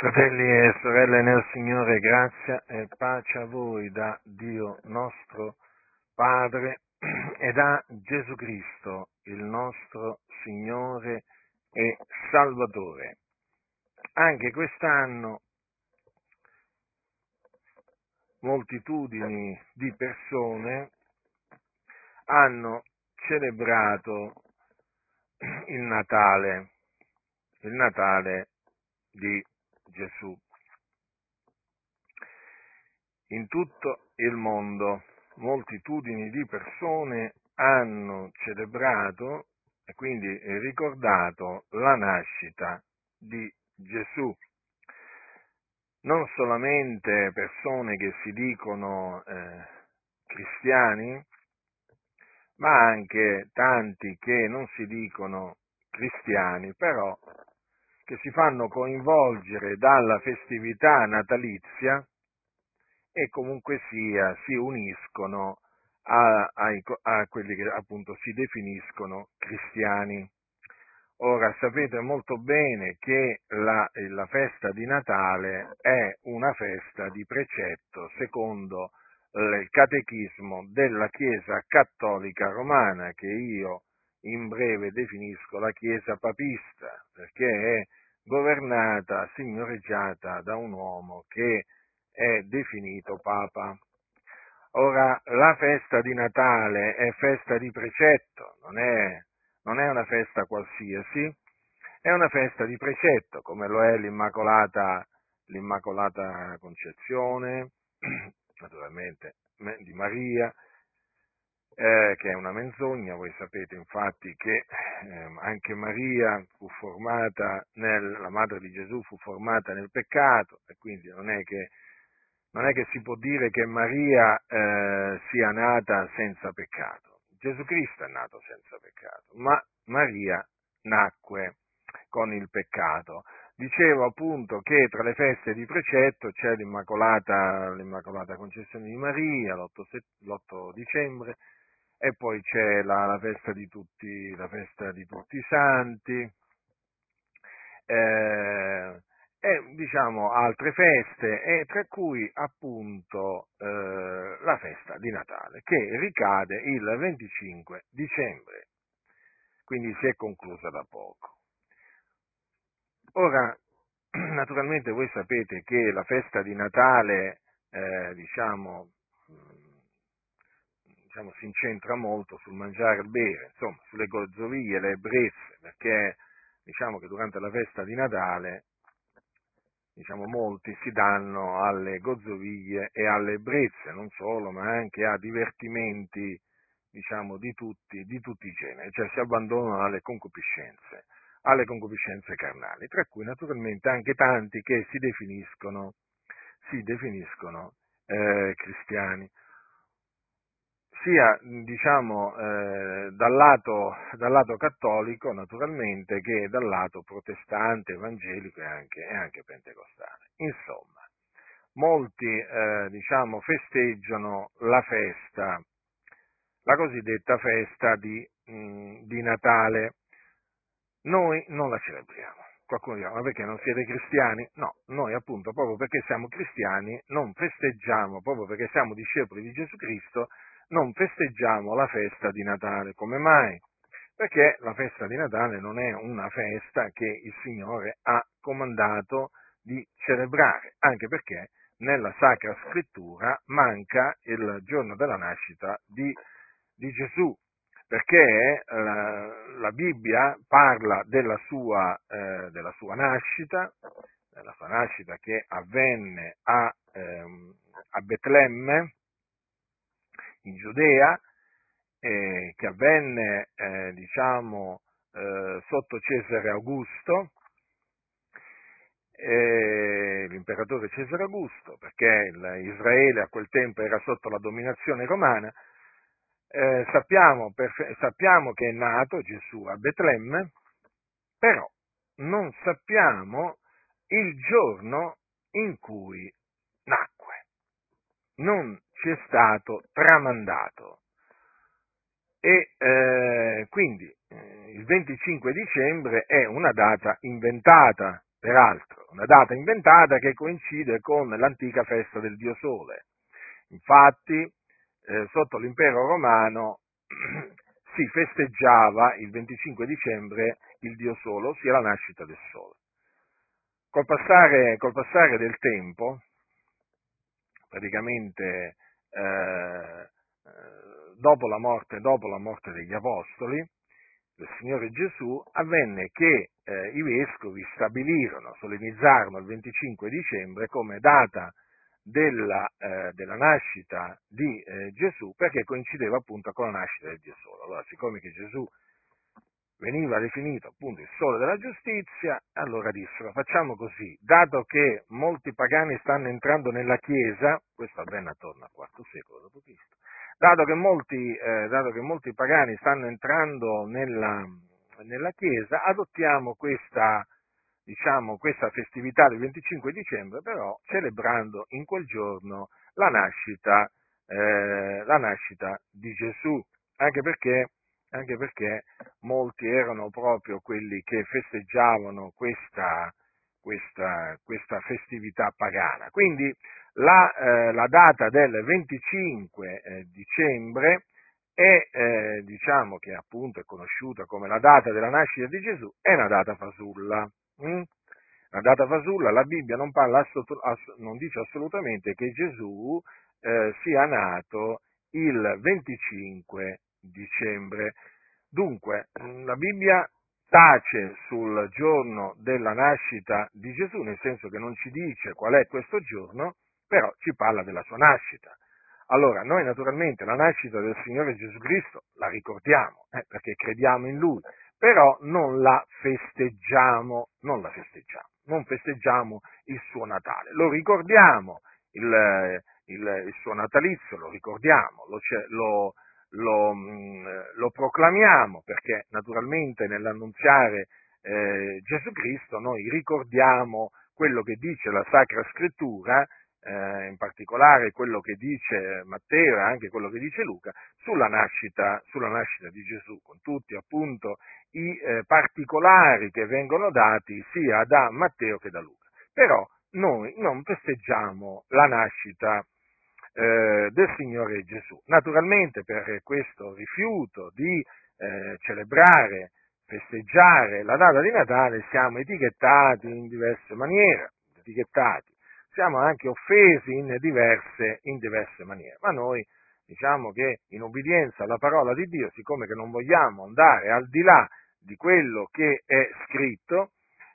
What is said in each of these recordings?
Fratelli e sorelle nel Signore, grazia e pace a voi da Dio nostro Padre e da Gesù Cristo, il nostro Signore e Salvatore. Anche quest'anno moltitudini di persone hanno celebrato il Natale, il Natale di Gesù. In tutto il mondo moltitudini di persone hanno celebrato e quindi ricordato la nascita di Gesù. Non solamente persone che si dicono eh, cristiani, ma anche tanti che non si dicono cristiani, però che si fanno coinvolgere dalla festività natalizia e comunque sia si uniscono a, a, a quelli che appunto si definiscono cristiani. Ora sapete molto bene che la, la, festa di Natale è una festa di precetto secondo il catechismo della Chiesa cattolica romana che io in breve definisco la Chiesa papista perché è governata, signoreggiata da un uomo che è definito Papa. Ora, la festa di Natale è festa di precetto, non è, non è una festa qualsiasi, è una festa di precetto, come lo è l'Immacolata, l'Immacolata Concezione, naturalmente di Maria, eh, che è una menzogna, voi sapete infatti che eh, anche Maria fu formata, nel, la madre di Gesù fu formata nel peccato e quindi non è che, non è che si può dire che Maria eh, sia nata senza peccato. Gesù Cristo è nato senza peccato, ma Maria nacque con il peccato. Dicevo appunto che tra le feste di precetto c'è l'Immacolata, l'Immacolata Concessione di Maria, l'8, l'8 dicembre, e poi c'è la, la, festa, di tutti, la festa di tutti i santi, eh, e diciamo altre feste, e tra cui appunto eh, la festa di Natale, che ricade il 25 dicembre, quindi si è conclusa da poco. Ora, naturalmente voi sapete che la festa di Natale, eh, diciamo, diciamo, si incentra molto sul mangiare e bere, insomma, sulle gozzovie, le ebbrezze, perché diciamo che durante la festa di Natale diciamo, molti si danno alle gozzovie e alle ebbrezze, non solo, ma anche a divertimenti diciamo, di, tutti, di tutti i generi, cioè si abbandonano alle concupiscenze, alle concupiscenze carnali, tra cui naturalmente anche tanti che si definiscono, si definiscono eh, cristiani sia diciamo, eh, dal, lato, dal, lato, cattolico naturalmente che dal lato protestante, evangelico e anche, e anche pentecostale. Insomma, molti eh, diciamo, festeggiano la festa, la cosiddetta festa di, mh, di Natale. Noi non la celebriamo. Qualcuno dirà, ma perché non siete cristiani? No, noi appunto, proprio perché siamo cristiani, non festeggiamo, proprio perché siamo discepoli di Gesù Cristo, non festeggiamo la festa di Natale. Come mai? Perché la festa di Natale non è una festa che il Signore ha comandato di celebrare, anche perché nella Sacra Scrittura manca il giorno della nascita di, di Gesù, perché la, la, Bibbia parla della sua, eh, della sua, nascita, della sua nascita che avvenne a, ehm, a Betlemme, in Giudea, eh, che avvenne eh, diciamo, eh, sotto Cesare Augusto, l'imperatore Cesare Augusto, perché Israele a quel tempo era sotto la dominazione romana, eh, sappiamo, per, sappiamo, che è nato Gesù a Betlemme, però non sappiamo il giorno in cui nacque. Non ci è stato tramandato. E eh, quindi eh, il 25 dicembre è una data inventata, peraltro, una data inventata che coincide con l'antica festa del Dio Sole. Infatti, eh, sotto l'impero romano si festeggiava il 25 dicembre il Dio Sole, ossia la nascita del Sole. Col passare, col passare del tempo, praticamente eh, dopo, la morte, dopo la morte degli Apostoli, del Signore Gesù, avvenne che eh, i vescovi stabilirono, solennizzarono il 25 dicembre come data della, eh, della nascita di eh, Gesù, perché coincideva appunto con la nascita Dio Solo. Allora, siccome che Gesù veniva definito appunto il sole della giustizia, allora dissero facciamo così, dato che molti pagani stanno entrando nella Chiesa, questo avvenne attorno al IV secolo d.C., dato eh, dato che molti pagani stanno entrando nella, nella Chiesa, adottiamo questa, diciamo, questa festività del 25 dicembre, però celebrando in quel giorno la nascita, eh, la nascita di Gesù, anche perché, anche perché, molti erano proprio quelli che festeggiavano questa, questa, questa festività pagana. Quindi la, eh, la data del 25 eh, dicembre è, eh, diciamo che appunto è conosciuta come la data della nascita di Gesù, è una data fasulla. Hm? Una data fasulla, la Bibbia non, parla, non dice assolutamente che Gesù eh, sia nato il 25 dicembre. Dunque, la Bibbia tace sul giorno della nascita di Gesù, nel senso che non ci dice qual è questo giorno, però ci parla della sua nascita. Allora, noi naturalmente la nascita del Signore Gesù Cristo la ricordiamo, eh, perché crediamo in Lui, però non la festeggiamo, non la festeggiamo, non festeggiamo il suo Natale, lo ricordiamo, il, il, il suo natalizio lo ricordiamo, lo, lo, lo, mm, lo, proclamiamo, perché naturalmente nell'annunziare eh, Gesù Cristo noi ricordiamo quello che dice la Sacra Scrittura eh, in particolare quello che dice Matteo e anche quello che dice Luca, sulla nascita, sulla nascita di Gesù, con tutti appunto i eh, particolari che vengono dati sia da Matteo che da Luca. Però noi non festeggiamo la nascita eh, del Signore Gesù. Naturalmente per questo rifiuto di eh, celebrare, festeggiare la data di Natale siamo etichettati in diverse maniere, etichettati siamo anche offesi in diverse, in diverse maniere. Ma noi diciamo che in obbedienza alla parola di Dio, siccome che non vogliamo andare al di là di quello che è scritto,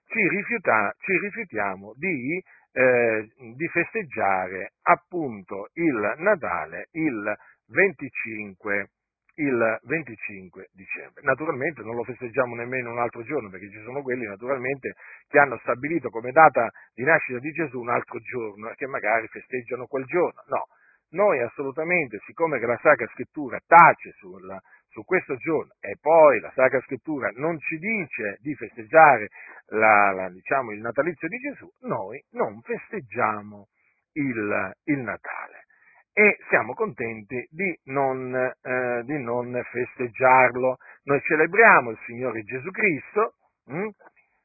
ci, rifiuta, ci rifiutiamo di, eh, di, festeggiare appunto il Natale il 25 il 25 dicembre. Naturalmente non lo festeggiamo nemmeno un altro giorno, perché ci sono quelli naturalmente che hanno stabilito come data di nascita di Gesù un altro giorno e che magari festeggiano quel giorno. No, noi assolutamente, siccome che la Sacra Scrittura tace sulla, su questo giorno e poi la Sacra Scrittura non ci dice di festeggiare la, la, diciamo, il natalizio di Gesù, noi non festeggiamo il, il Natale e siamo contenti di non, eh, di non, festeggiarlo. Noi celebriamo il Signore Gesù Cristo, hm?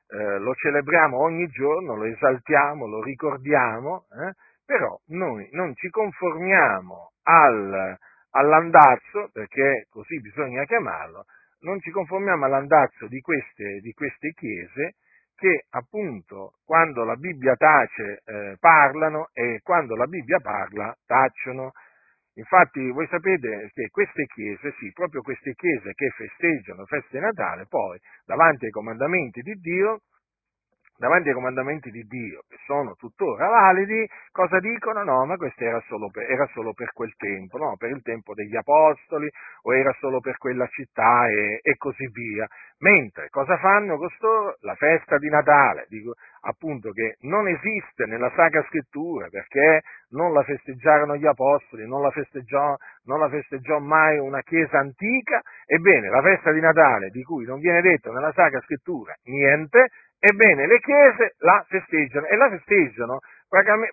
eh, lo celebriamo ogni giorno, lo esaltiamo, lo ricordiamo, eh? però noi non ci conformiamo al, all'andazzo, perché così bisogna chiamarlo, non ci conformiamo all'andazzo di queste, di queste chiese che appunto quando la Bibbia tace eh, parlano e quando la Bibbia parla tacciono. Infatti voi sapete che queste chiese, sì, proprio queste chiese che festeggiano feste Natale, poi davanti ai comandamenti di Dio davanti ai comandamenti di Dio, che sono tuttora validi, cosa dicono? No, ma questo era solo per, era solo per quel tempo, no? per il tempo degli Apostoli, o era solo per quella città e, e così via. Mentre cosa fanno costoro? La festa di Natale, dico appunto che non esiste nella Sacra Scrittura perché non la festeggiarono gli Apostoli, non la festeggiò, non la festeggiò mai una Chiesa antica, ebbene la festa di Natale di cui non viene detto nella Sacra Scrittura niente, Ebbene, le chiese la festeggiano e la festeggiano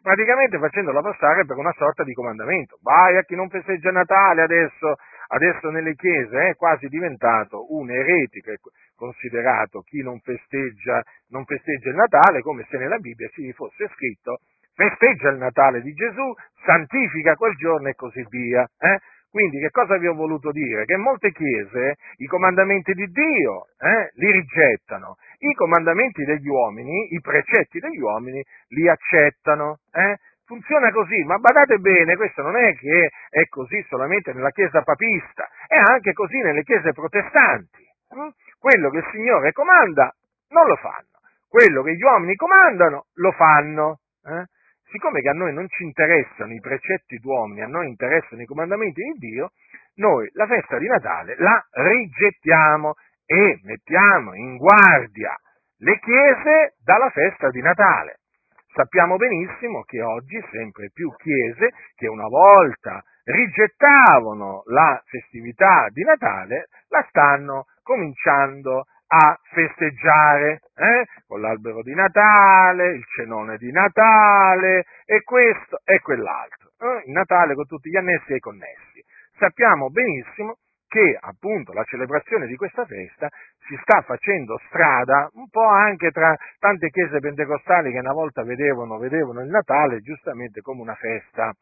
praticamente facendola passare per una sorta di comandamento. Vai a chi non festeggia Natale adesso adesso nelle chiese è quasi diventato un eretico, è considerato chi non festeggia, non festeggia il Natale come se nella Bibbia ci fosse scritto festeggia il Natale di Gesù, santifica quel giorno e così via. Eh? Quindi che cosa vi ho voluto dire? Che molte chiese i comandamenti di Dio eh, li rigettano, i comandamenti degli uomini, i precetti degli uomini li accettano. Eh? Funziona così, ma badate bene, questo non è che è così solamente nella Chiesa papista, è anche così nelle Chiese protestanti. Eh? Quello che il Signore comanda non lo fanno, quello che gli uomini comandano lo fanno. Eh? Siccome che a noi non ci interessano i precetti d'uomini, a noi interessano i comandamenti di Dio, noi la festa di Natale la rigettiamo e mettiamo in guardia le chiese dalla festa di Natale. Sappiamo benissimo che oggi sempre più chiese che una volta rigettavano la festività di Natale la stanno cominciando a festeggiare, eh? con l'albero di Natale, il cenone di Natale e questo e quell'altro. Eh? Il Natale con tutti gli annessi e i connessi. Sappiamo benissimo che appunto la celebrazione di questa festa si sta facendo strada un po' anche tra tante chiese pentecostali che una volta vedevano, vedevano il Natale giustamente come una festa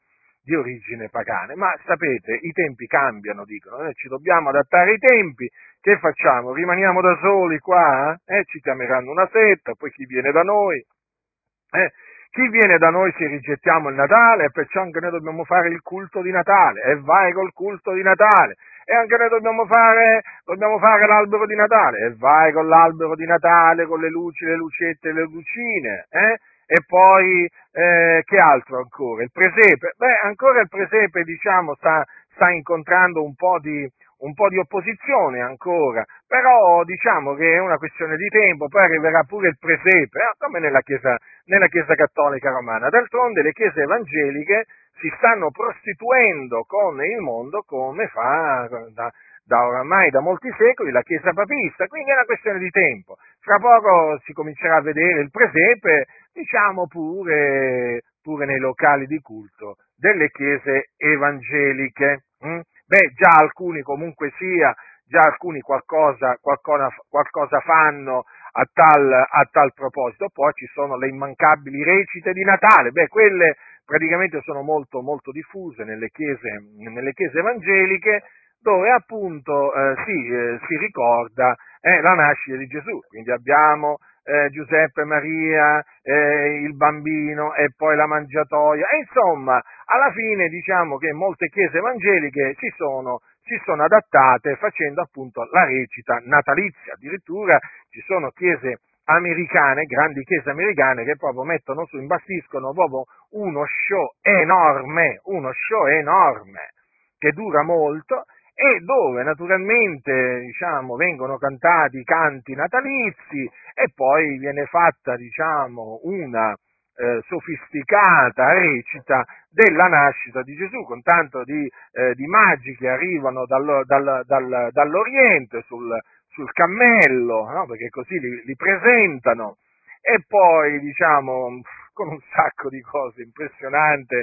di origine pagana. Ma sapete, i tempi cambiano, dicono, noi ci dobbiamo adattare ai tempi, che facciamo? Rimaniamo da soli qua? Eh? Ci chiameranno una setta, poi chi viene da noi? Eh? Chi viene da noi se rigettiamo il Natale perciò anche noi dobbiamo fare il culto di Natale e vai col culto di Natale e anche noi dobbiamo fare, dobbiamo fare l'albero di Natale e vai con l'albero di Natale, con le luci, le lucette, le lucine, eh? e poi eh, che altro ancora? Il presepe? Beh, ancora il presepe diciamo sta, sta incontrando un po' di, un po' di opposizione ancora, però diciamo che è una questione di tempo, poi arriverà pure il presepe, eh, come nella chiesa, nella chiesa, Cattolica Romana. D'altronde le chiese evangeliche si stanno prostituendo con il mondo come fa da, da oramai da molti secoli la Chiesa papista, quindi è una questione di tempo. Fra poco si comincerà a vedere il presepe, diciamo pure, pure nei locali di culto delle chiese evangeliche. Hm? Beh, già alcuni comunque sia, già alcuni qualcosa, qualcosa, qualcosa fanno a tal, a tal, proposito. Poi ci sono le immancabili recite di Natale, beh, quelle praticamente sono molto, molto diffuse nelle chiese, nelle chiese evangeliche, dove appunto eh, si, eh, si, ricorda eh, la nascita di Gesù. Quindi abbiamo eh, Giuseppe Maria, eh, il bambino e poi la mangiatoia. E insomma, alla fine diciamo che molte chiese evangeliche si sono, si sono adattate facendo appunto la recita natalizia. Addirittura ci sono chiese americane, grandi chiese americane che proprio mettono su, imbastiscono proprio uno show enorme, uno show enorme che dura molto e dove naturalmente diciamo, vengono cantati canti natalizi e poi viene fatta diciamo, una eh, sofisticata recita della nascita di Gesù, con tanto di, eh, di magi che arrivano dal, dal, dal, dall'Oriente sul, sul cammello, no? perché così li, li presentano, e poi diciamo con un sacco di cose impressionanti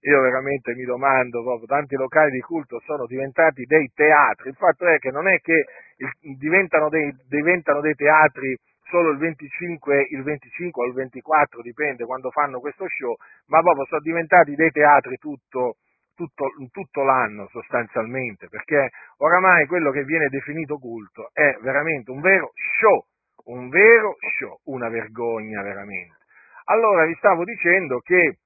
io veramente mi domando proprio, tanti locali di culto sono diventati dei teatri, il fatto è che non è che diventano dei, diventano dei teatri solo il 25, il 25 o il 24, dipende quando fanno questo show, ma proprio sono diventati dei teatri tutto, tutto, tutto, l'anno sostanzialmente, perché oramai quello che viene definito culto è veramente un vero show, un vero show, una vergogna veramente. Allora vi stavo dicendo che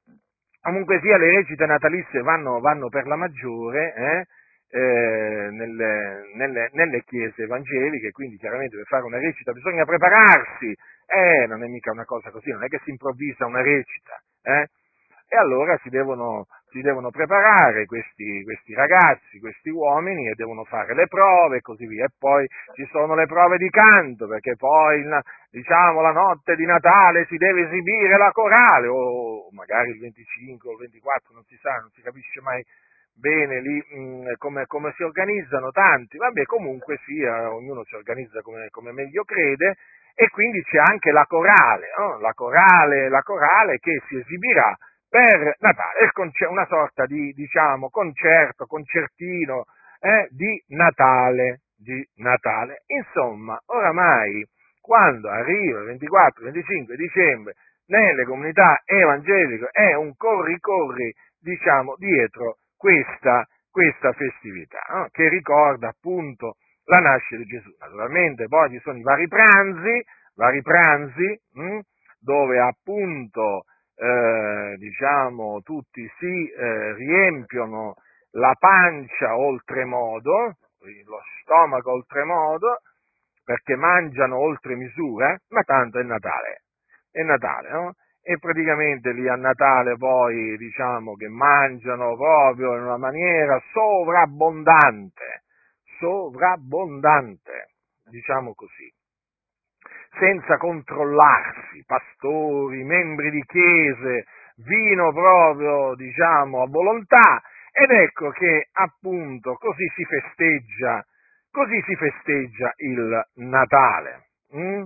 Comunque sia, le recite natalizie vanno, vanno per la maggiore eh, eh, nelle, nelle, nelle, chiese evangeliche, quindi chiaramente per fare una recita bisogna prepararsi, eh, non è mica una cosa così, non è che si improvvisa una recita, eh? e allora si devono, si devono preparare questi, questi, ragazzi, questi uomini e devono fare le prove e così via. E poi ci sono le prove di canto, perché poi diciamo la notte di Natale si deve esibire la corale, o magari il 25 o il 24, non si sa, non si capisce mai bene lì mm, come, come, si organizzano tanti, vabbè comunque sia, ognuno si organizza come, come meglio crede e quindi c'è anche la corale, no? la corale, la corale che si esibirà per Natale, una sorta di diciamo, concerto, concertino eh, di Natale, di Natale. Insomma, oramai quando arriva il 24-25 dicembre nelle comunità evangeliche è un corri-corri, diciamo, dietro questa, questa festività, no? che ricorda appunto la nascita di Gesù. Naturalmente poi ci sono i vari pranzi, vari pranzi mh, hm, dove appunto eh, diciamo, tutti si eh, riempiono la pancia oltremodo, lo stomaco oltremodo, perché mangiano oltre misura, ma tanto è Natale, è Natale, no? E praticamente lì a Natale poi diciamo che mangiano proprio in una maniera sovrabbondante, sovrabbondante, diciamo così senza controllarsi, pastori, membri di chiese, vino proprio, diciamo, a volontà, ed ecco che appunto così si festeggia, così si festeggia il Natale. Mm?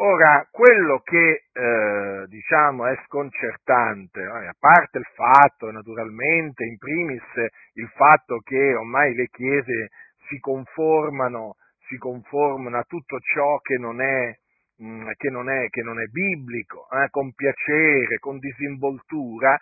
Ora, quello che eh, diciamo è sconcertante, eh, a parte il fatto, naturalmente, in primis il fatto che ormai le chiese si conformano si conformano a tutto ciò che non è, mm, che non è, che non è biblico, eh, con piacere, con disinvoltura,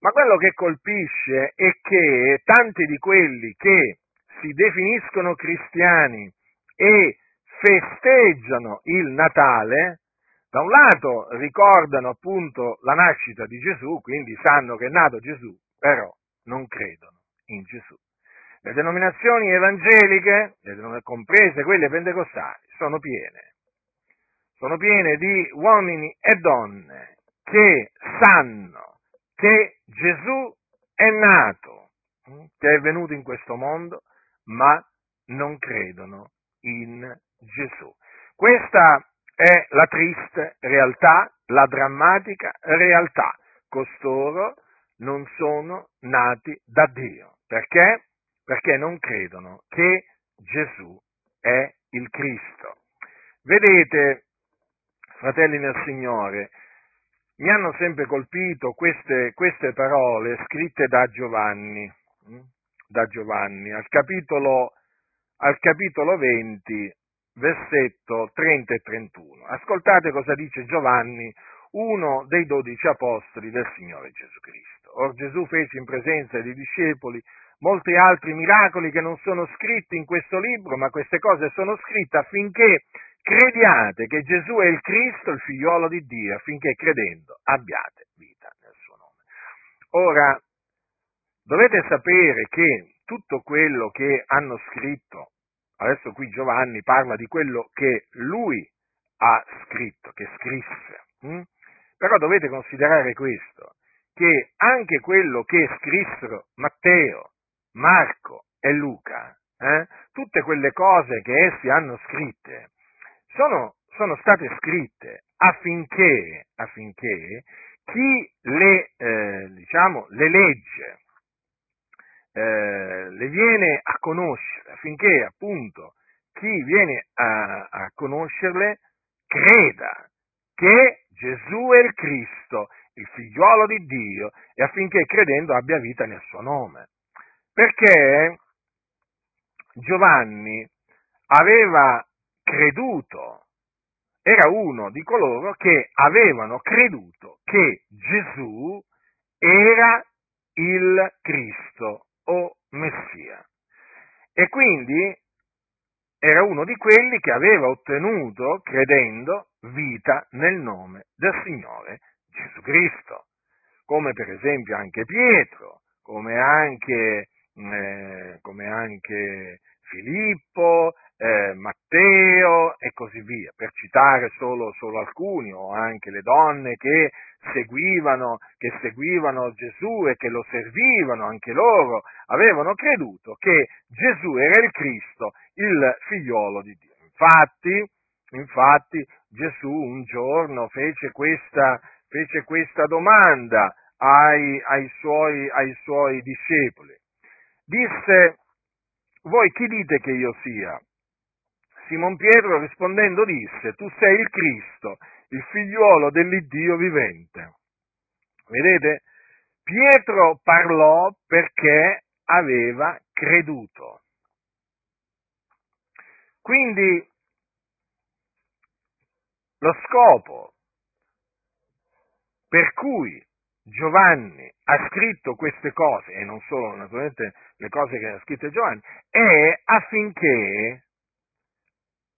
ma quello che colpisce è che tanti di quelli che si definiscono cristiani e festeggiano il Natale, da un lato ricordano appunto la nascita di Gesù, quindi sanno che è nato Gesù, però non credono in Gesù. Le denominazioni evangeliche, comprese quelle pentecostali, sono piene. Sono piene di uomini e donne che sanno che Gesù è nato, hm, che è venuto in questo mondo, ma non credono in Gesù. Questa è la triste realtà, la drammatica realtà. Costoro non sono nati da Dio. Perché? Perché non credono che Gesù è il Cristo. Vedete, fratelli nel Signore, mi hanno sempre colpito queste, queste parole scritte da Giovanni, hm? da Giovanni al, capitolo, al capitolo 20, versetto 30 e 31. Ascoltate cosa dice Giovanni, uno dei dodici apostoli del Signore Gesù Cristo. Or Gesù fece in presenza dei discepoli molti altri miracoli che non sono scritti in questo libro, ma queste cose sono scritte affinché crediate che Gesù è il Cristo, il figliuolo di Dio, affinché credendo abbiate vita nel suo nome. Ora, dovete sapere che tutto quello che hanno scritto, adesso qui Giovanni parla di quello che lui ha scritto, che scrisse, hm? però dovete considerare questo, che anche quello che scrissero Matteo, Marco e Luca, eh, tutte quelle cose che essi hanno scritte, sono, sono state scritte affinché, affinché chi le, eh, diciamo, le legge, eh, le viene a conoscere, affinché appunto chi viene a, a conoscerle creda che Gesù è il Cristo, il figliuolo di Dio, e affinché credendo abbia vita nel suo nome. Perché Giovanni aveva creduto, era uno di coloro che avevano creduto che Gesù era il Cristo o Messia. E quindi era uno di quelli che aveva ottenuto, credendo, vita nel nome del Signore Gesù Cristo, come per esempio anche Pietro, come anche eh, come anche Filippo, eh, Matteo e così via, per citare solo, solo, alcuni, o anche le donne che seguivano, che seguivano Gesù e che lo servivano, anche loro avevano creduto che Gesù era il Cristo, il figliolo di Dio. Infatti, infatti Gesù un giorno fece questa, fece questa domanda ai, ai, suoi, ai suoi discepoli disse, voi chi dite che io sia? Simon Pietro rispondendo disse, tu sei il Cristo, il figliuolo dell'Iddio vivente. Vedete? Pietro parlò perché aveva creduto. Quindi lo scopo per cui Giovanni ha scritto queste cose, e non solo naturalmente le cose che ha scritto Giovanni, è affinché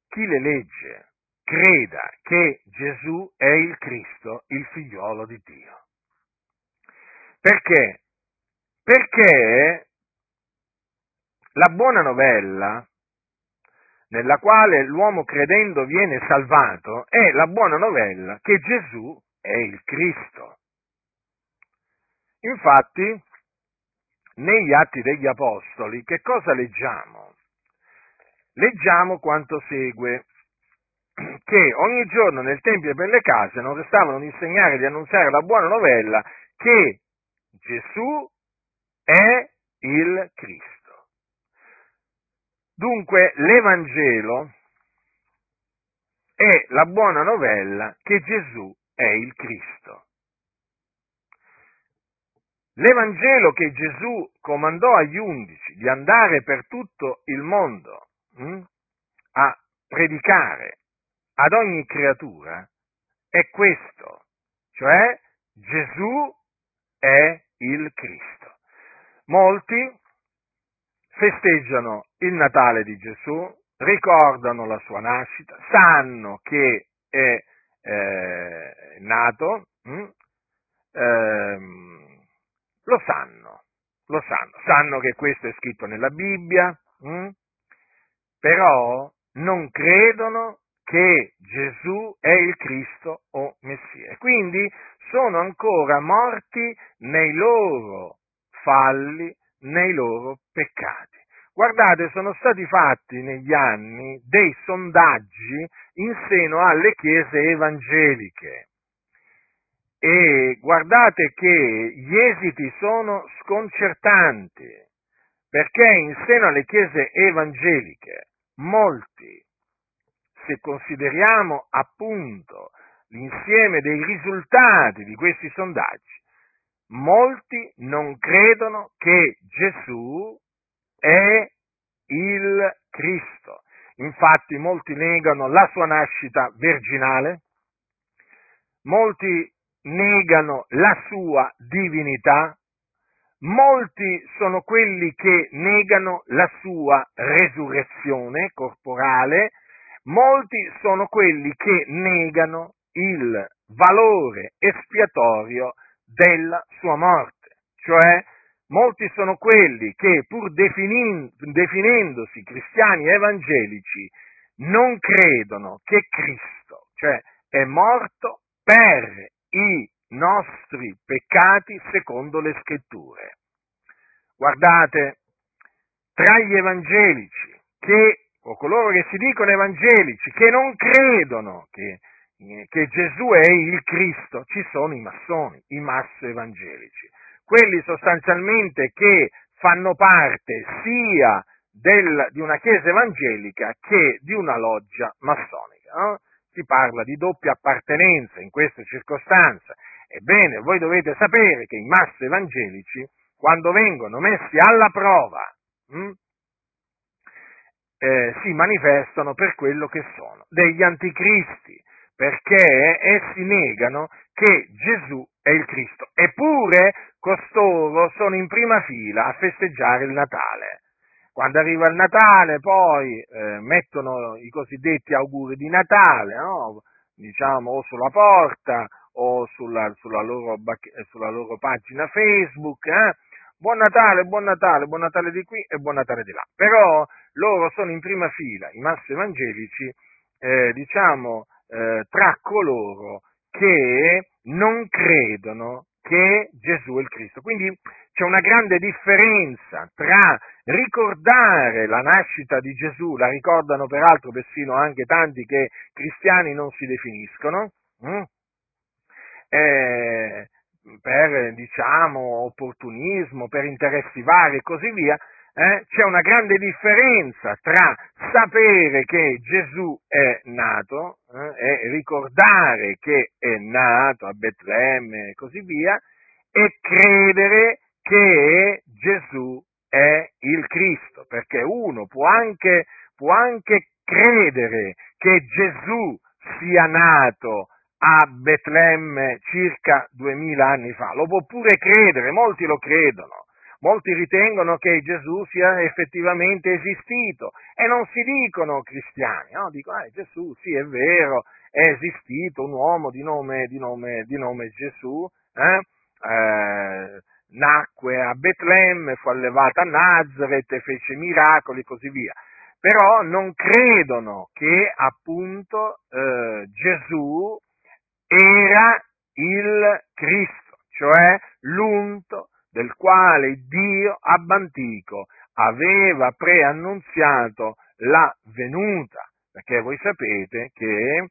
chi le legge creda che Gesù è il Cristo, il figliolo di Dio. Perché? Perché la buona novella nella quale l'uomo credendo viene salvato è la buona novella che Gesù è il Cristo. Infatti, negli Atti degli Apostoli, che cosa leggiamo? Leggiamo quanto segue, che ogni giorno nel Tempio e per le case non restavano di insegnare e di annunziare la buona novella che Gesù è il Cristo. Dunque l'Evangelo è la buona novella che Gesù è il Cristo. L'Evangelo che Gesù comandò agli undici di andare per tutto il mondo hm, a predicare ad ogni creatura è questo, cioè Gesù è il Cristo. Molti festeggiano il Natale di Gesù, ricordano la sua nascita, sanno che è eh, nato, hm, ehm, lo sanno, lo sanno, sanno che questo è scritto nella Bibbia, hm? però non credono che Gesù è il Cristo o Messia. Quindi sono ancora morti nei loro falli, nei loro peccati. Guardate, sono stati fatti negli anni dei sondaggi in seno alle chiese evangeliche e guardate che gli esiti sono sconcertanti, perché in seno alle chiese evangeliche molti, se consideriamo appunto l'insieme dei risultati di questi sondaggi, molti non credono che Gesù è il Cristo. Infatti molti negano la sua nascita virginale, molti negano la sua divinità, molti sono quelli che negano la sua resurrezione corporale, molti sono quelli che negano il valore espiatorio della sua morte, cioè molti sono quelli che pur definendosi cristiani evangelici non credono che Cristo, cioè è morto per i nostri peccati secondo le scritture. Guardate, tra gli evangelici che, o coloro che si dicono evangelici, che non credono che, che Gesù è il Cristo, ci sono i massoni, i masso evangelici, quelli sostanzialmente che fanno parte sia del, di una chiesa evangelica che di una loggia massonica. No? Si parla di doppia appartenenza in questa circostanza. Ebbene, voi dovete sapere che i massi evangelici, quando vengono messi alla prova, hm, eh, si manifestano per quello che sono, degli anticristi, perché essi negano che Gesù è il Cristo. Eppure costoro sono in prima fila a festeggiare il Natale. Quando arriva il Natale poi eh, mettono i cosiddetti auguri di Natale, no? diciamo o sulla porta o sulla, sulla, loro, sulla loro, pagina Facebook. Eh? Buon Natale, buon Natale, buon Natale di qui e buon Natale di là. Però loro sono in prima fila, i massi evangelici, eh, diciamo, eh, tra coloro che non credono che Gesù è il Cristo. Quindi c'è una grande differenza tra ricordare la nascita di Gesù, la ricordano peraltro persino anche tanti che cristiani non si definiscono, hm? eh, per diciamo opportunismo, per interessi vari e così via, eh, c'è una grande differenza tra sapere che Gesù è nato eh, e ricordare che è nato a Betlemme e così via, e credere che Gesù è il Cristo, perché uno può anche, può anche credere che Gesù sia nato a Betlemme circa duemila anni fa, lo può pure credere, molti lo credono, molti ritengono che Gesù sia effettivamente esistito e non si dicono cristiani, no? dicono eh, Gesù sì è vero, è esistito un uomo di nome, di nome, di nome Gesù, eh? Eh, nacque a Betlemme, fu allevato a Nazareth, fece miracoli e così via. Però non credono che appunto eh, Gesù era il Cristo, cioè l'unto del quale Dio ab antico aveva preannunziato la venuta, perché voi sapete che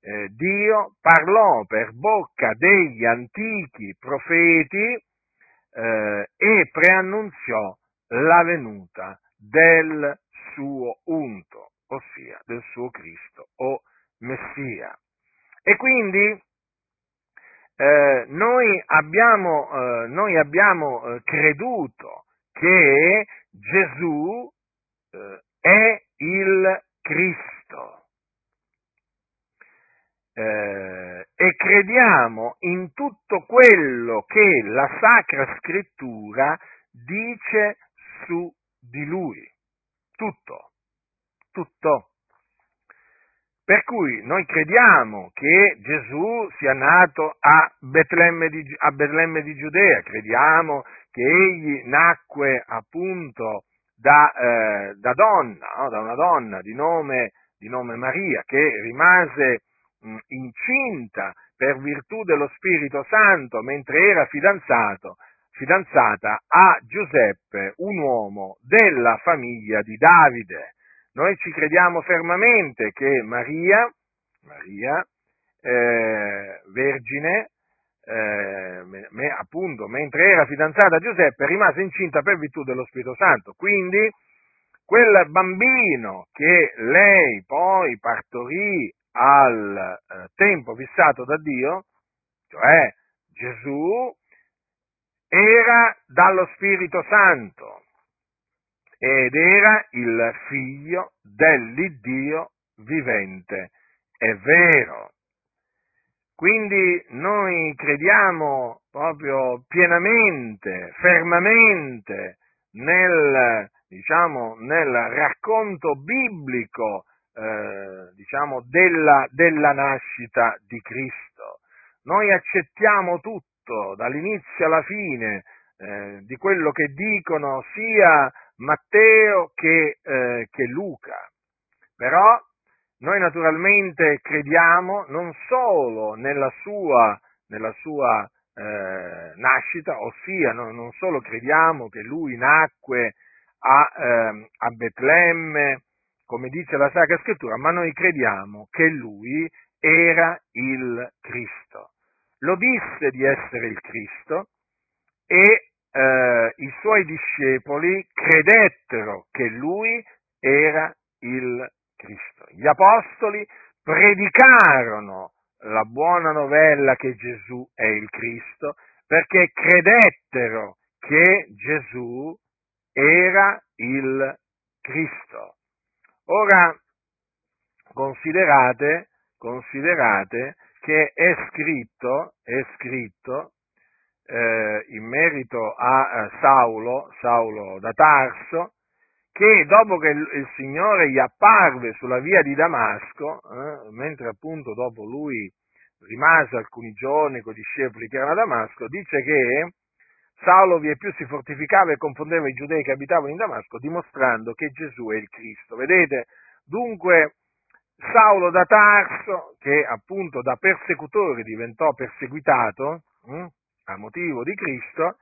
eh, Dio parlò per bocca degli antichi profeti eh, e preannunziò la venuta del suo unto, ossia del suo Cristo o Messia. E quindi eh, noi abbiamo, eh, noi abbiamo eh, creduto che Gesù eh, è il Cristo eh, e crediamo in tutto quello che la Sacra Scrittura dice su di lui. Tutto, tutto. Per cui noi crediamo che Gesù sia nato a Betlemme di, a Betlemme di Giudea, crediamo che egli nacque appunto da, eh, da donna, no? da una donna di nome, di nome Maria, che rimase incinta per virtù dello Spirito Santo mentre era fidanzato, fidanzata a Giuseppe, un uomo della famiglia di Davide. Noi ci crediamo fermamente che Maria, Maria eh, vergine, eh, me, appunto, mentre era fidanzata a Giuseppe, rimase incinta per virtù dello Spirito Santo. Quindi, quel bambino che lei poi partorì al eh, tempo fissato da Dio, cioè Gesù, era dallo Spirito Santo ed era il figlio dell'Iddio vivente. È vero. Quindi noi crediamo proprio pienamente, fermamente nel, diciamo, nel racconto biblico eh, diciamo, della, della nascita di Cristo. Noi accettiamo tutto, dall'inizio alla fine, eh, di quello che dicono sia Matteo che, eh, che Luca. Però noi naturalmente crediamo non solo nella sua, nella sua eh, nascita, ossia no, non solo crediamo che lui nacque a, eh, a Betlemme, come dice la Sacra Scrittura, ma noi crediamo che lui era il Cristo. Lo disse di essere il Cristo e eh, i suoi discepoli credettero che lui era il Cristo. Gli apostoli predicarono la buona novella che Gesù è il Cristo perché credettero che Gesù era il Cristo. Ora, considerate, considerate che è scritto, è scritto eh, in merito a Saulo, Saulo da Tarso, che dopo che il, il, Signore gli apparve sulla via di Damasco, eh, mentre appunto dopo lui rimase alcuni giorni con i discepoli che erano a Damasco, dice che Saulo vie più si fortificava e confondeva i giudei che abitavano in Damasco, dimostrando che Gesù è il Cristo. Vedete? Dunque, Saulo da Tarso, che appunto da persecutore diventò perseguitato hm, a motivo di Cristo,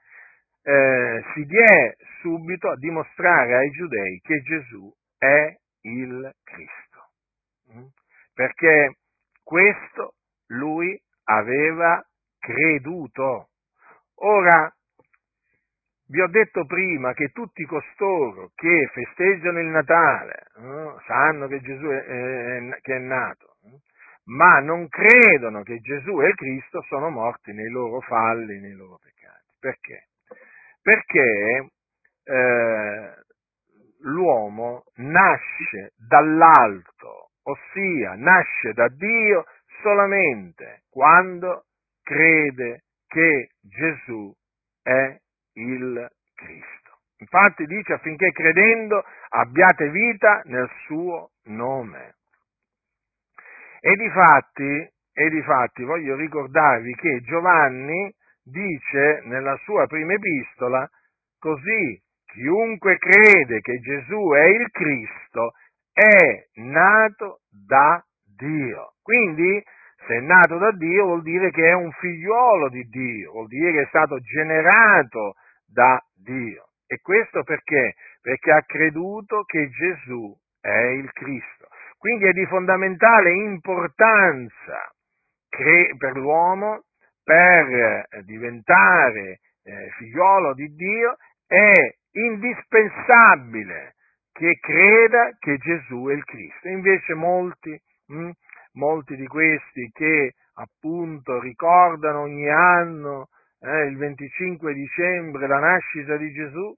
eh, si diè subito a dimostrare ai giudei che Gesù è il Cristo. Hm? Perché questo lui aveva creduto. Ora, vi ho detto prima che tutti costoro che festeggiano il Natale eh, sanno che Gesù è, è, che è nato, ma non credono che Gesù è il Cristo, sono morti nei loro falli, nei loro peccati. Perché? Perché eh, l'uomo nasce dall'alto, ossia nasce da Dio solamente quando crede che Gesù è il Cristo. Infatti dice affinché credendo abbiate vita nel suo nome. E di fatti, e di fatti voglio ricordarvi che Giovanni dice nella sua prima epistola così, chiunque crede che Gesù è il Cristo è nato da Dio. Quindi, se è nato da Dio vuol dire che è un figliuolo di Dio, vuol dire che è stato generato da Dio. E questo perché? Perché ha creduto che Gesù è il Cristo. Quindi è di fondamentale importanza per l'uomo per eh, diventare eh, figliolo di Dio è indispensabile che creda che Gesù è il Cristo. Invece molti, hm, molti di questi che appunto ricordano ogni anno eh, il 25 dicembre la nascita di Gesù,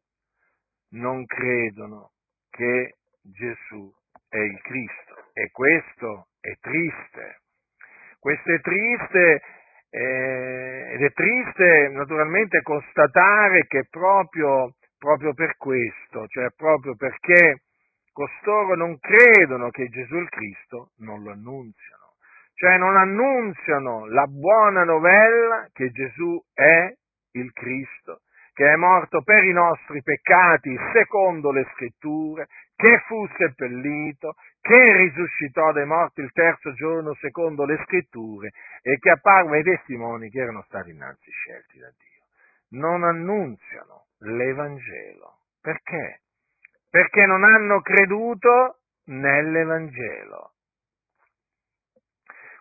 non credono che Gesù è il Cristo. E questo è triste. Questo è triste eh, ed è triste naturalmente constatare che proprio, proprio per questo, cioè proprio perché costoro non credono che Gesù il Cristo, non lo annunziano cioè non annunziano la buona novella che Gesù è il Cristo, che è morto per i nostri peccati secondo le scritture, che fu seppellito, che risuscitò dai morti il terzo giorno secondo le scritture e che apparve ai testimoni che erano stati innanzi scelti da Dio. Non annunziano l'Evangelo. Perché? Perché non hanno creduto nell'Evangelo.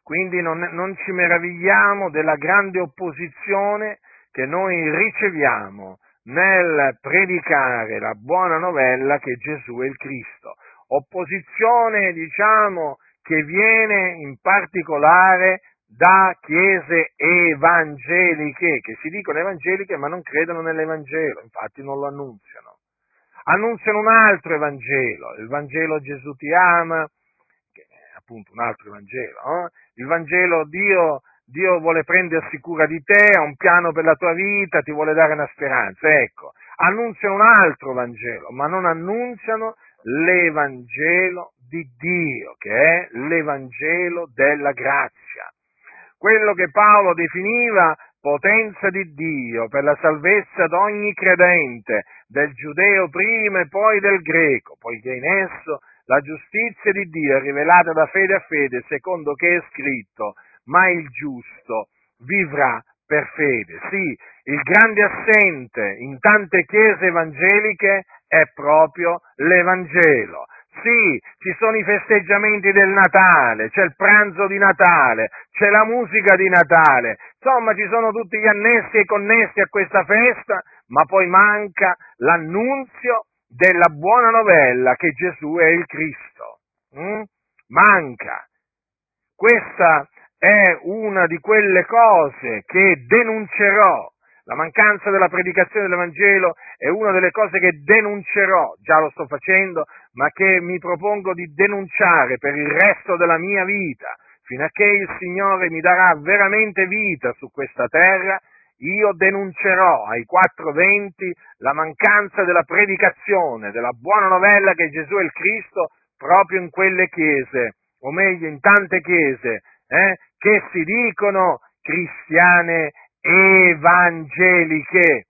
Quindi non, non ci meravigliamo della grande opposizione che noi riceviamo nel predicare la buona novella che Gesù è il Cristo. Opposizione, diciamo, che viene in particolare da chiese evangeliche, che si dicono evangeliche ma non credono nell'Evangelo, infatti non lo annunziano. Annunziano un altro Evangelo, il Vangelo Gesù ti ama, appunto un altro Vangelo. Eh? Il Vangelo Dio, Dio vuole prendersi cura di te, ha un piano per la tua vita, ti vuole dare una speranza. Ecco, annunziano un altro Vangelo, ma non annunziano l'Evangelo di Dio, che è l'Evangelo della grazia. Quello che Paolo definiva potenza di Dio per la salvezza di ogni credente, del giudeo prima e poi del greco, poiché in esso la giustizia di Dio è rivelata da fede a fede, secondo che è scritto, ma il giusto vivrà per fede. Sì, il grande assente in tante chiese evangeliche è proprio l'Evangelo. Sì, ci sono i festeggiamenti del Natale, c'è il pranzo di Natale, c'è la musica di Natale, insomma ci sono tutti gli annessi e connessi a questa festa, ma poi manca l'annunzio della buona novella che Gesù è il Cristo. Mm? Manca. Questa è una di quelle cose che denuncerò. La mancanza della predicazione dell'Evangelo è una delle cose che denuncerò, già lo sto facendo, ma che mi propongo di denunciare per il resto della mia vita, fino a che il Signore mi darà veramente vita su questa terra io denuncerò ai 420 la mancanza della predicazione, della buona novella che Gesù è il Cristo proprio in quelle chiese, o meglio in tante chiese, eh, che si dicono cristiane evangeliche,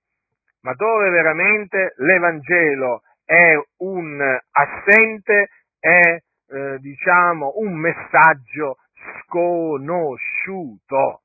ma dove veramente l'Evangelo è un assente, è eh, diciamo un messaggio sconosciuto.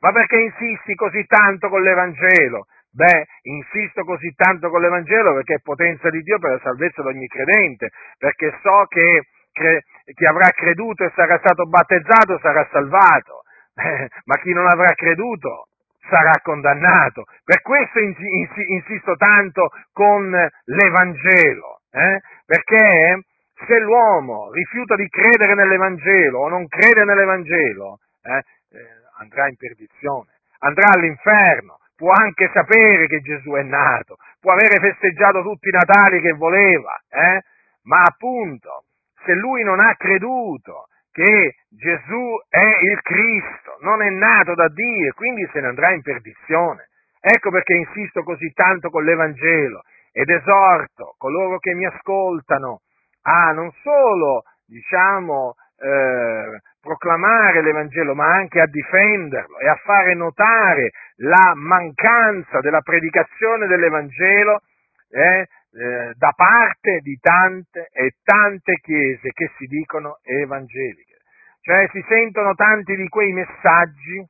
Ma perché insisti così tanto con l'Evangelo? Beh, insisto così tanto con l'Evangelo perché è potenza di Dio per la salvezza di ogni credente, perché so che cre- chi avrà creduto e sarà stato battezzato sarà salvato, eh, ma chi non avrà creduto sarà condannato. Per questo ins- ins- insisto tanto con l'Evangelo, eh? perché se l'uomo rifiuta di credere nell'Evangelo o non crede nell'Evangelo, eh, eh andrà in perdizione, andrà all'inferno, può anche sapere che Gesù è nato, può avere festeggiato tutti i Natali che voleva, eh? ma appunto, se lui non ha creduto che Gesù è il Cristo, non è nato da Dio e quindi se ne andrà in perdizione. Ecco perché insisto così tanto con l'Evangelo ed esorto coloro che mi ascoltano a non solo, diciamo, eh, proclamare l'Evangelo, ma anche a difenderlo e a fare notare la mancanza della predicazione dell'Evangelo eh, eh, da parte di tante e tante chiese che si dicono evangeliche. Cioè si sentono tanti di quei messaggi,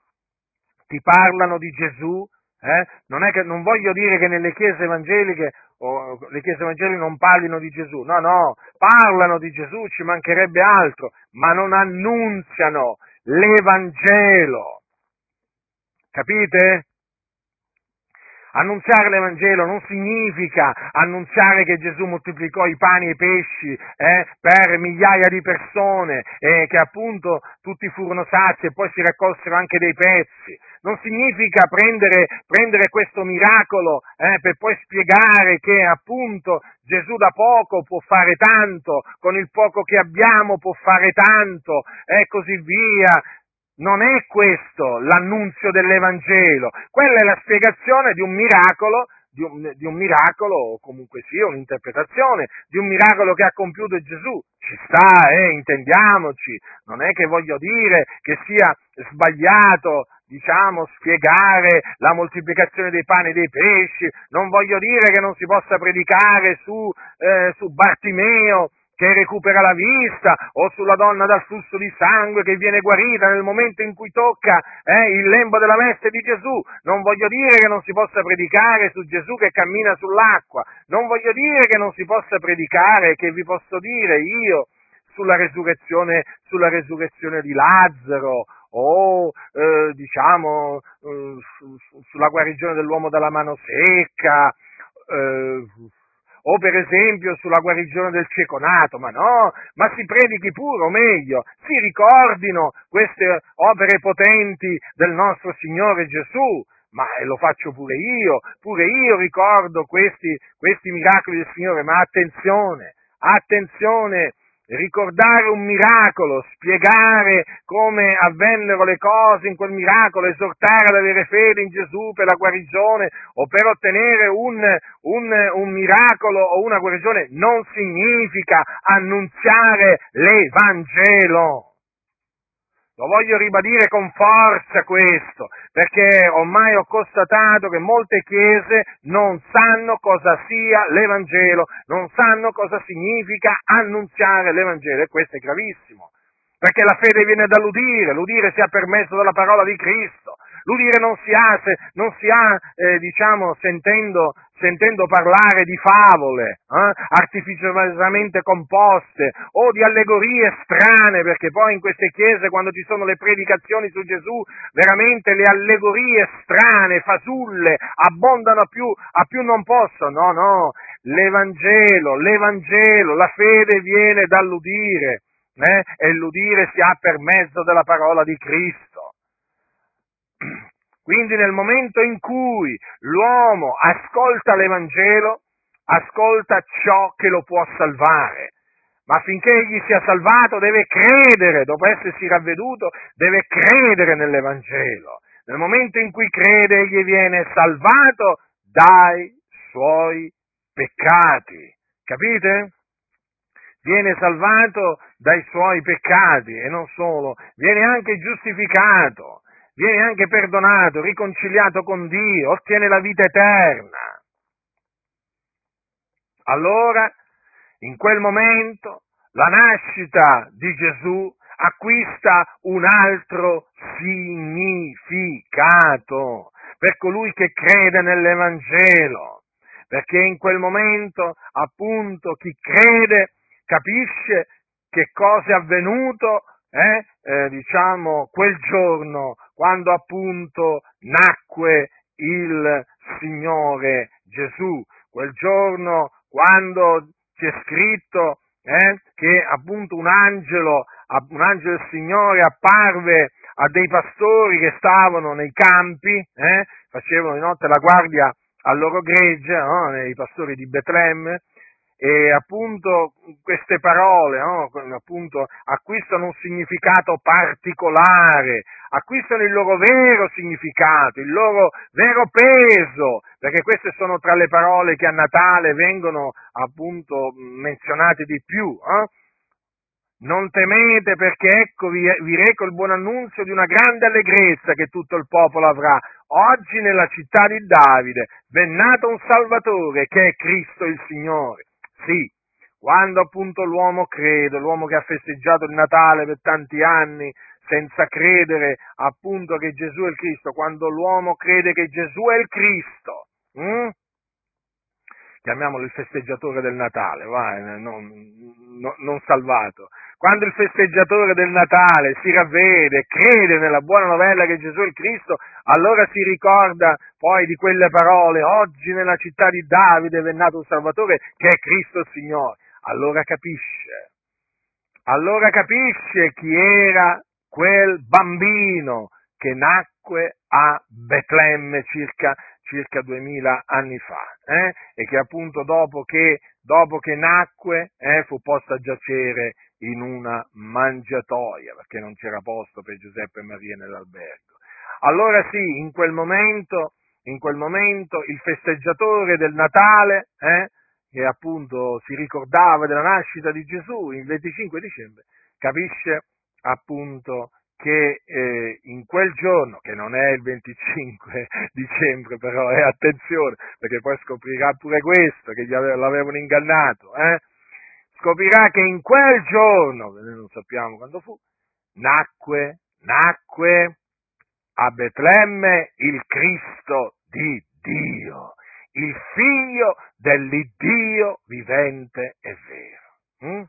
ti parlano di Gesù, eh? Non, che, non, voglio dire che nelle chiese evangeliche o le chiese evangeliche non parlino di Gesù, no, no, parlano di Gesù, ci mancherebbe altro, ma non annunziano l'Evangelo. Capite? Annunziare l'Evangelo non significa annunziare che Gesù moltiplicò i pani e i pesci eh, per migliaia di persone e eh, che appunto tutti furono sazi e poi si raccolsero anche dei pezzi. Non significa prendere, prendere questo miracolo eh, per poi spiegare che appunto Gesù da poco può fare tanto, con il poco che abbiamo può fare tanto e così via. Non è questo l'annunzio dell'Evangelo, quella è la spiegazione di un miracolo, di un, di un, miracolo, o comunque sia un'interpretazione, di un miracolo che ha compiuto Gesù. Ci sta, eh, intendiamoci, non è che voglio dire che sia sbagliato, diciamo, spiegare la moltiplicazione dei pani e dei pesci, non voglio dire che non si possa predicare su, eh, su Bartimeo, che recupera la vista, o sulla donna dal flusso di sangue che viene guarita nel momento in cui tocca eh, il lembo della veste di Gesù. Non voglio dire che non si possa predicare su Gesù che cammina sull'acqua, non voglio dire che non si possa predicare, che vi posso dire io, sulla resurrezione, sulla resurrezione di Lazzaro, o eh, diciamo eh, sulla guarigione dell'uomo dalla mano secca, eh, o per esempio sulla guarigione del cieco nato, ma no, ma si predichi pure, o meglio, si ricordino queste opere potenti del nostro Signore Gesù, ma lo faccio pure io, pure io ricordo questi, questi miracoli del Signore, ma attenzione, attenzione, ricordare un miracolo, spiegare come avvennero le cose in quel miracolo, esortare ad avere fede in Gesù per la guarigione o per ottenere un, un, un miracolo o una guarigione, non significa annunziare l'Evangelo. Lo voglio ribadire con forza questo, perché ormai ho constatato che molte chiese non sanno cosa sia l'Evangelo, non sanno cosa significa annunziare l'Evangelo e questo è gravissimo, perché la fede viene dall'udire, l'udire sia permesso dalla parola di Cristo, l'udire non si ha, non si ha eh, diciamo, sentendo, sentendo, parlare di favole eh, artificiosamente composte o di allegorie strane, perché poi in queste chiese quando ci sono le predicazioni su Gesù, veramente le allegorie strane, fasulle, abbondano a più, a più non possono, no, no, l'Evangelo, l'Evangelo, la fede viene dall'udire. Eh, e l'udire si ha per mezzo della parola di Cristo. Quindi nel momento in cui l'uomo ascolta l'Evangelo, ascolta ciò che lo può salvare. Ma affinché egli sia salvato deve credere, dopo essersi ravveduto, deve credere nell'Evangelo. Nel momento in cui crede egli viene salvato dai suoi peccati. Capite? Viene salvato dai suoi peccati e non solo, viene anche giustificato viene anche perdonato, riconciliato con Dio, ottiene la vita eterna. Allora, in quel momento, la nascita di Gesù acquista un altro significato per colui che crede nell'Evangelo, perché in quel momento, appunto, chi crede capisce che cosa è avvenuto eh, eh, diciamo, quel giorno quando appunto nacque il Signore Gesù, quel giorno quando c'è scritto eh, che appunto un angelo, un angelo del Signore apparve a dei pastori che stavano nei campi, eh, facevano di notte la guardia al loro gregge, no? i pastori di Betlemme, e appunto queste parole no? appunto, acquistano un significato particolare, acquistano il loro vero significato, il loro vero peso, perché queste sono tra le parole che a Natale vengono appunto menzionate di più. Eh? Non temete perché ecco vi, vi reco il buon annunzio di una grande allegrezza che tutto il popolo avrà. Oggi nella città di Davide v'è nato un Salvatore che è Cristo il Signore. Sì, quando appunto l'uomo crede, l'uomo che ha festeggiato il Natale per tanti anni senza credere appunto che Gesù è il Cristo, quando l'uomo crede che Gesù è il Cristo, hm? Chiamiamolo il festeggiatore del Natale, vai, non, non, non salvato, quando il festeggiatore del Natale si ravvede, crede nella buona novella che Gesù è il Cristo, allora si ricorda poi di quelle parole, oggi nella città di Davide è nato un Salvatore che è Cristo il Signore. Allora capisce, allora capisce chi era quel bambino che nacque a Betlemme circa, circa 2000 anni fa eh? e che appunto dopo che, dopo che nacque eh, fu posto a giacere in una mangiatoia perché non c'era posto per Giuseppe e Maria nell'albergo. Allora sì, in quel momento, in quel momento il festeggiatore del Natale, eh, che appunto si ricordava della nascita di Gesù il 25 dicembre, capisce appunto che eh, in quel giorno, che non è il 25 dicembre però, eh, attenzione, perché poi scoprirà pure questo, che ave- l'avevano ingannato, eh, scoprirà che in quel giorno, noi non sappiamo quando fu, nacque, nacque a Betlemme il Cristo di Dio, il figlio dell'Iddio vivente e vero. Mm?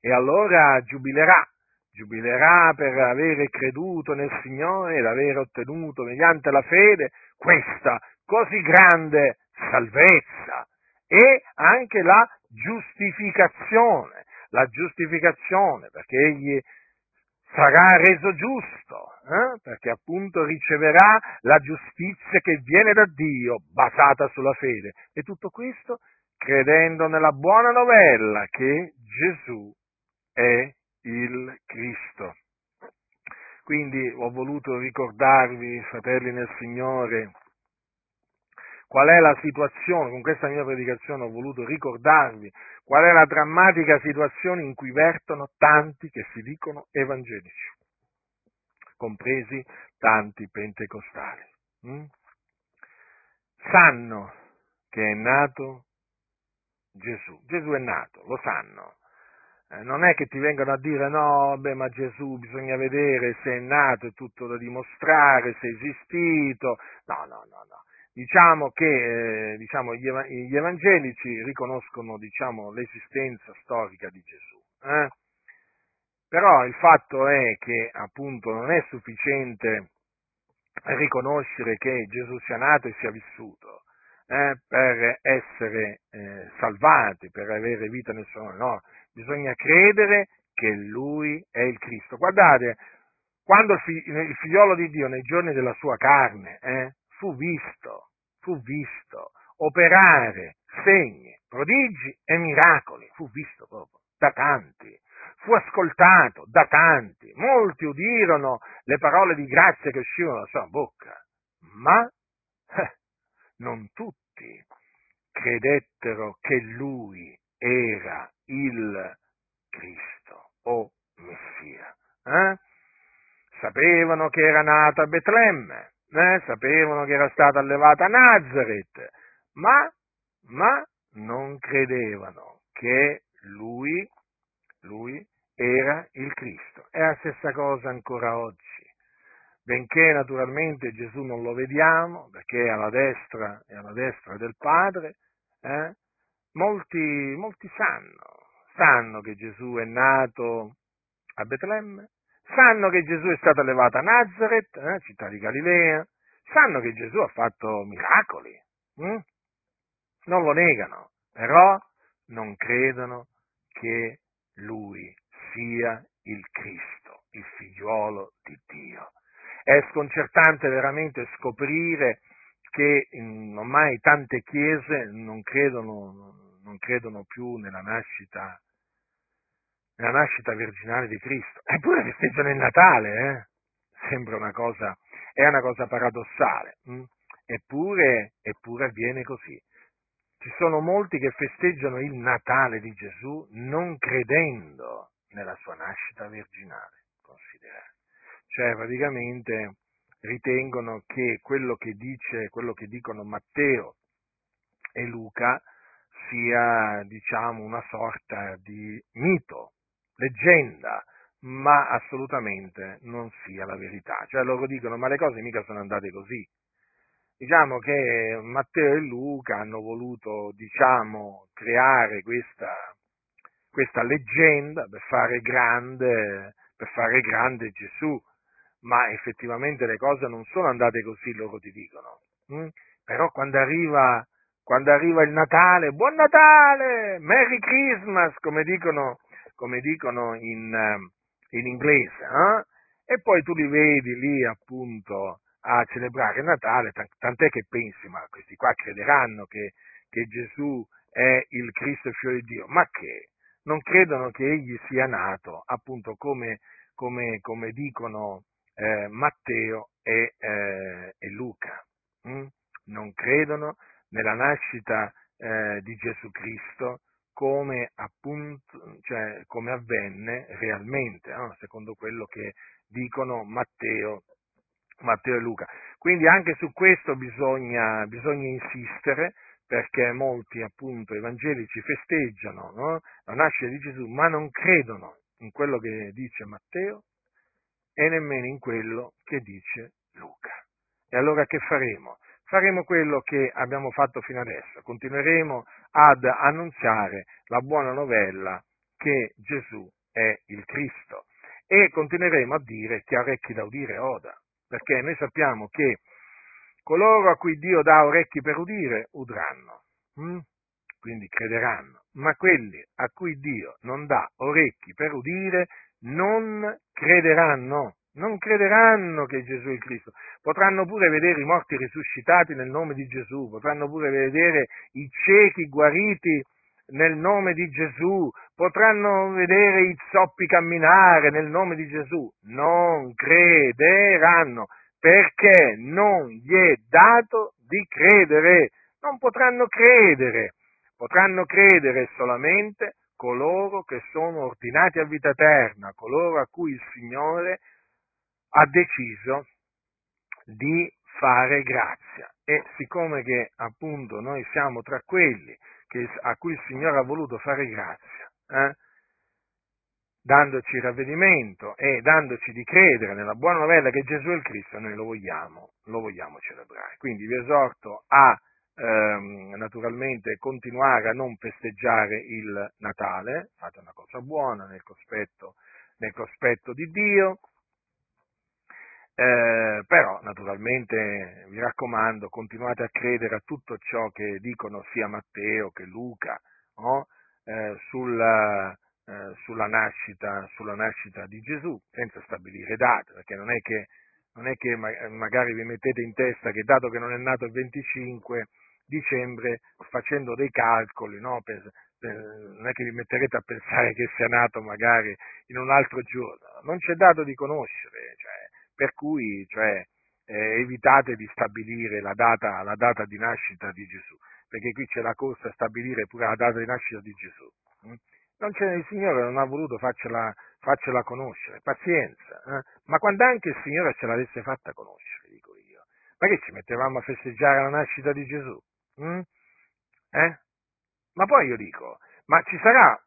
E allora giubilerà, giubilerà per avere creduto nel Signore ed aver ottenuto mediante la fede questa così grande salvezza e anche la giustificazione, la giustificazione perché egli sarà reso giusto, eh? perché appunto riceverà la giustizia che viene da Dio, basata sulla fede. E tutto questo credendo nella buona novella che Gesù è il Cristo. Quindi ho voluto ricordarvi, fratelli nel Signore, qual è la situazione, con questa mia predicazione ho voluto ricordarvi qual è la drammatica situazione in cui vertono tanti che si dicono evangelici, compresi tanti pentecostali. Mm? Sanno che è nato Gesù, Gesù è nato, lo sanno. Eh, non è che ti vengano a dire no, beh, ma Gesù bisogna vedere se è nato, è tutto da dimostrare, se è esistito. No, no, no, no diciamo che eh, diciamo, gli, ev- gli, evangelici riconoscono diciamo, l'esistenza storica di Gesù. Eh? Però il fatto è che appunto non è sufficiente riconoscere che Gesù sia nato e sia vissuto eh, per essere eh, salvati, per avere vita nel suo nome, no, bisogna credere che Lui è il Cristo. Guardate, quando il, figlio, il figliolo di Dio nei giorni della sua carne eh, fu visto, fu visto operare segni, prodigi e miracoli, fu visto proprio da tanti, fu ascoltato da tanti, molti udirono le parole di grazia che uscivano dalla sua bocca, ma eh, non tutti credettero che lui era il Cristo o Messia. Eh? Sapevano che era nato a Betlemme, eh, sapevano che era stata allevata a Nazareth, ma, ma non credevano che lui, lui era il Cristo. È la stessa cosa ancora oggi. Benché naturalmente Gesù non lo vediamo, perché è alla destra, è alla destra del Padre, eh, molti, molti sanno, sanno che Gesù è nato a Betlemme, sanno che Gesù è stato allevato a Nazareth, eh, città di Galilea, sanno che Gesù ha fatto miracoli, hm? non lo negano, però non credono che lui sia il Cristo. il figliuolo di Dio. È sconcertante veramente scoprire che ormai tante chiese non credono, non credono più nella nascita, nella nascita virginale di Cristo. Eppure festeggiano il Natale, eh? Sembra una cosa, è una cosa paradossale. Hm? Eppure, eppure avviene così. Ci sono molti che festeggiano il Natale di Gesù non credendo nella sua nascita virginale, considerate. Cioè, praticamente ritengono che quello che dice, quello che dicono Matteo e Luca sia, diciamo, una sorta di mito, leggenda, ma assolutamente non sia la verità. Cioè loro dicono, ma le cose mica sono andate così. Diciamo che Matteo e Luca hanno voluto, diciamo, creare questa, questa leggenda per fare, grande, per fare grande Gesù, ma effettivamente le cose non sono andate così, loro ti dicono. Mm? Però quando arriva, quando arriva, il Natale, buon Natale, Merry Christmas, come dicono, come dicono in, eh, in, inglese, eh? e poi tu li vedi lì appunto a celebrare Natale, tant'è che pensi, ma questi qua crederanno che, che Gesù è il Cristo figlio di Dio, ma che non credono che egli sia nato, appunto come, come, come dicono eh, Matteo e, eh, e Luca. Mm? Non credono nella nascita eh, di Gesù Cristo come, appunto, cioè, come avvenne realmente, no? secondo quello che dicono Matteo Matteo e Luca. Quindi anche su questo bisogna, bisogna insistere perché molti appunto evangelici festeggiano no? la nascita di Gesù, ma non credono in quello che dice Matteo e nemmeno in quello che dice Luca. E allora che faremo? Faremo quello che abbiamo fatto fino adesso, continueremo ad annunziare la buona novella che Gesù è il Cristo. E continueremo a dire chi ha orecchi da udire oda. Perché noi sappiamo che coloro a cui Dio dà orecchi per udire, udranno, hm? quindi crederanno, ma quelli a cui Dio non dà orecchi per udire, non crederanno, non crederanno che Gesù è il Cristo. Potranno pure vedere i morti risuscitati nel nome di Gesù, potranno pure vedere i ciechi guariti nel nome di Gesù, potranno vedere i zoppi camminare nel nome di Gesù, non crederanno perché non gli è dato di credere, non potranno credere, potranno credere solamente coloro che sono ordinati a vita eterna, coloro a cui il Signore ha deciso di fare grazia. E siccome che appunto noi siamo tra quelli che, a cui il Signore ha voluto fare grazia, eh, dandoci ravvedimento e dandoci di credere nella buona novella che Gesù è il Cristo, noi lo vogliamo, lo vogliamo celebrare. Quindi vi esorto a ehm, naturalmente continuare a non festeggiare il Natale, fate una cosa buona nel cospetto, nel cospetto di Dio, eh, però naturalmente vi raccomando, continuate a credere a tutto ciò che dicono sia Matteo che Luca no? eh, sulla, eh, sulla, nascita, sulla, nascita, di Gesù, senza stabilire date, perché non è che, non è che magari vi mettete in testa che dato che non è nato il 25 dicembre, facendo dei calcoli, no? per, per, non è che vi metterete a pensare che sia nato magari in un altro giorno, non c'è dato di conoscere, cioè, per cui cioè, eh, evitate di stabilire la data, la data, di nascita di Gesù, perché qui c'è la corsa a stabilire pure la data di nascita di Gesù. Hm? il Signore non ha voluto farcela, farcela conoscere, pazienza, eh? ma quando anche il Signore ce l'avesse fatta conoscere, dico io, ma che ci mettevamo a festeggiare la nascita di Gesù? Hm? Eh? Ma poi io dico, ma ci sarà,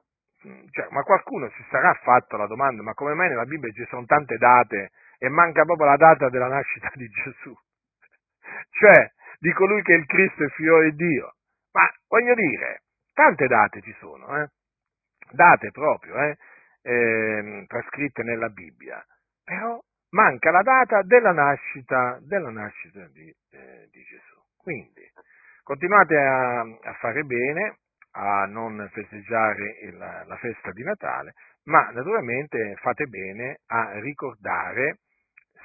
cioè, ma qualcuno si sarà fatto la domanda, ma come mai nella Bibbia ci sono tante date e manca proprio la data della nascita di Gesù, cioè di colui che è il Cristo e figlio di Dio. Ma voglio dire, tante date ci sono, eh? date proprio, eh? Eh, trascritte nella Bibbia, però manca la data della nascita, della nascita di, eh, di, Gesù. Quindi continuate a, a fare bene, a non festeggiare il, la festa di Natale, ma naturalmente fate bene a ricordare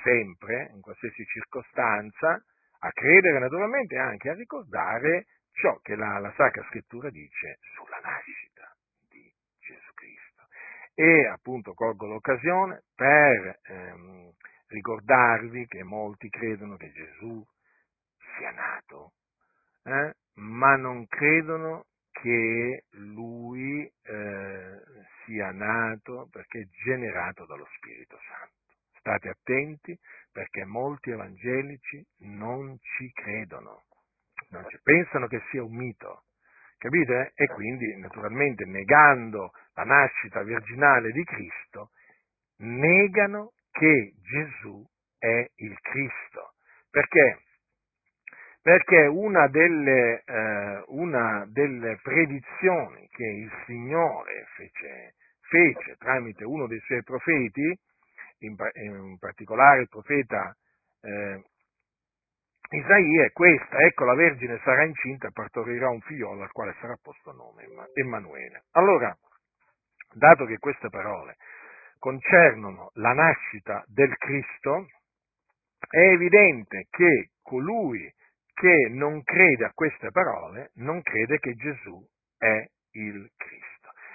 sempre, in qualsiasi circostanza, a credere naturalmente anche a ricordare ciò che la, la Sacra Scrittura dice sulla nascita di Gesù Cristo. E appunto colgo l'occasione per ehm, ricordarvi che molti credono che Gesù sia nato, eh, ma non credono che lui eh, sia nato perché è generato dallo Spirito Santo. State attenti perché molti evangelici non ci credono, non ci, pensano che sia un mito, capite? E quindi naturalmente negando la nascita virginale di Cristo, negano che Gesù è il Cristo. Perché? Perché una delle, eh, una delle predizioni che il Signore fece, fece tramite uno dei suoi profeti, in, in particolare il profeta eh, Isaia è questa, ecco la Vergine sarà incinta e partorirà un figliolo al quale sarà posto nome Emanuele. Allora, dato che queste parole concernono la nascita del Cristo, è evidente che colui che non crede a queste parole non crede che Gesù è il Cristo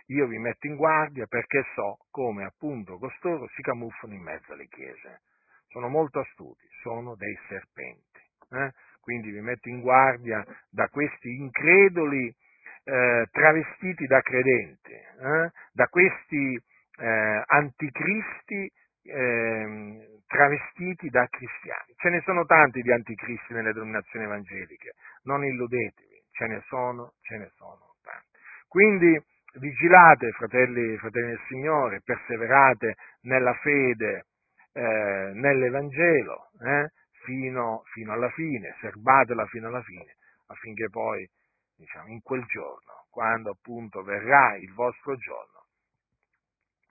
io vi metto in guardia perché so come appunto costoro si camuffano in mezzo alle chiese. Sono molto astuti, sono dei serpenti. Eh? Quindi vi metto in guardia da questi increduli eh, travestiti da credenti, eh? da questi eh, anticristi ehm, travestiti da cristiani. Ce ne sono tanti di anticristi nelle denominazioni evangeliche, non illudetevi, ce ne sono, ce ne sono tanti. Quindi vigilate, fratelli, fratelli del Signore, perseverate nella fede, eh, nell'Evangelo, eh, fino, fino, alla fine, serbatela fino alla fine, affinché poi, diciamo, in quel giorno, quando appunto verrà il vostro giorno,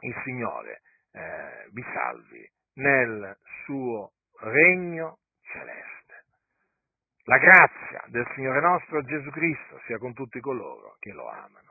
il Signore eh, vi salvi nel suo regno celeste. La grazia del Signore nostro Gesù Cristo sia con tutti coloro che lo amano.